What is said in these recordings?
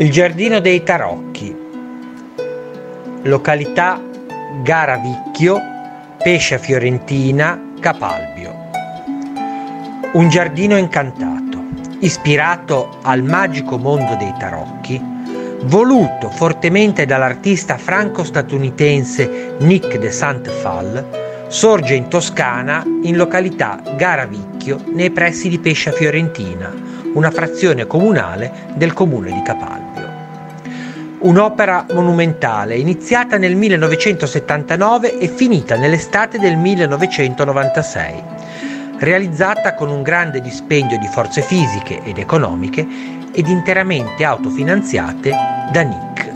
Il giardino dei tarocchi, località Garavicchio, Pescia Fiorentina, Capalbio. Un giardino incantato, ispirato al magico mondo dei tarocchi, voluto fortemente dall'artista franco-statunitense Nick de Saint-Phal, sorge in Toscana in località Garavicchio nei pressi di Pescia Fiorentina, una frazione comunale del comune di Capalbio. Un'opera monumentale iniziata nel 1979 e finita nell'estate del 1996, realizzata con un grande dispendio di forze fisiche ed economiche ed interamente autofinanziate da Nick.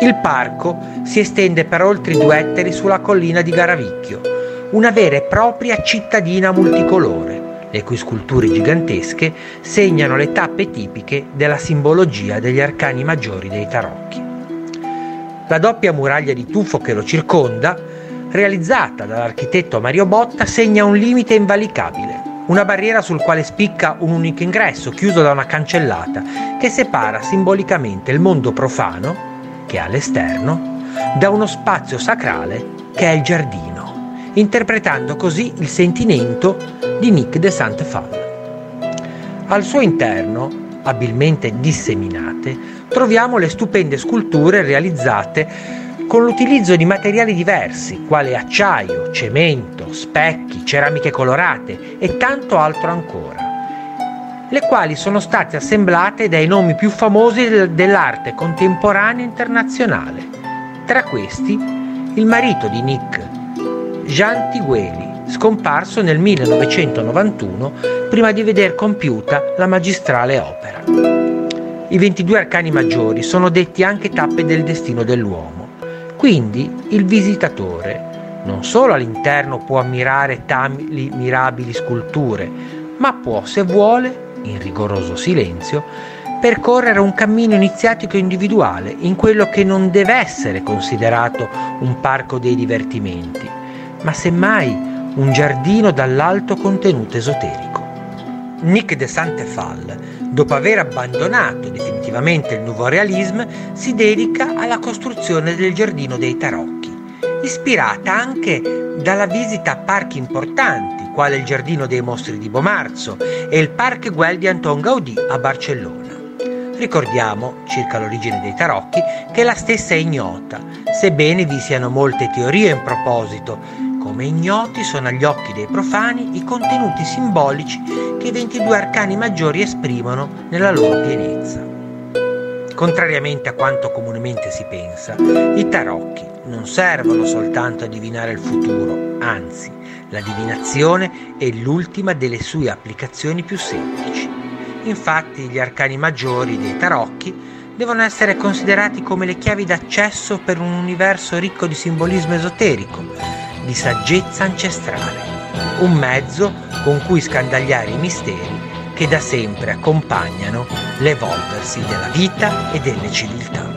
Il parco si estende per oltre due ettari sulla collina di Garavicchio, una vera e propria cittadina multicolore le cui sculture gigantesche segnano le tappe tipiche della simbologia degli arcani maggiori dei tarocchi. La doppia muraglia di tufo che lo circonda, realizzata dall'architetto Mario Botta, segna un limite invalicabile, una barriera sul quale spicca un unico ingresso chiuso da una cancellata che separa simbolicamente il mondo profano, che è all'esterno, da uno spazio sacrale che è il giardino, interpretando così il sentimento di Nick de Saint-Phal. Al suo interno, abilmente disseminate, troviamo le stupende sculture realizzate con l'utilizzo di materiali diversi, quali acciaio, cemento, specchi, ceramiche colorate e tanto altro ancora, le quali sono state assemblate dai nomi più famosi dell'arte contemporanea internazionale. Tra questi, il marito di Nick, Jean Tigueli, scomparso nel 1991 prima di veder compiuta la magistrale opera. I 22 arcani maggiori sono detti anche tappe del destino dell'uomo. Quindi il visitatore non solo all'interno può ammirare tali mirabili sculture, ma può, se vuole, in rigoroso silenzio, percorrere un cammino iniziatico individuale in quello che non deve essere considerato un parco dei divertimenti, ma semmai un giardino dall'alto contenuto esoterico. Nick de Saint-Phal, dopo aver abbandonato definitivamente il nuovo realisme, si dedica alla costruzione del giardino dei tarocchi, ispirata anche dalla visita a parchi importanti, quale il Giardino dei Mostri di Bomarzo e il Parc Güell di Anton Gaudí a Barcellona. Ricordiamo, circa l'origine dei tarocchi, che la stessa è ignota, sebbene vi siano molte teorie in proposito, come ignoti sono agli occhi dei profani i contenuti simbolici che i 22 arcani maggiori esprimono nella loro pienezza. Contrariamente a quanto comunemente si pensa, i tarocchi non servono soltanto a divinare il futuro, anzi, la divinazione è l'ultima delle sue applicazioni più semplici. Infatti gli arcani maggiori dei tarocchi devono essere considerati come le chiavi d'accesso per un universo ricco di simbolismo esoterico, di saggezza ancestrale, un mezzo con cui scandagliare i misteri che da sempre accompagnano l'evolversi della vita e delle civiltà.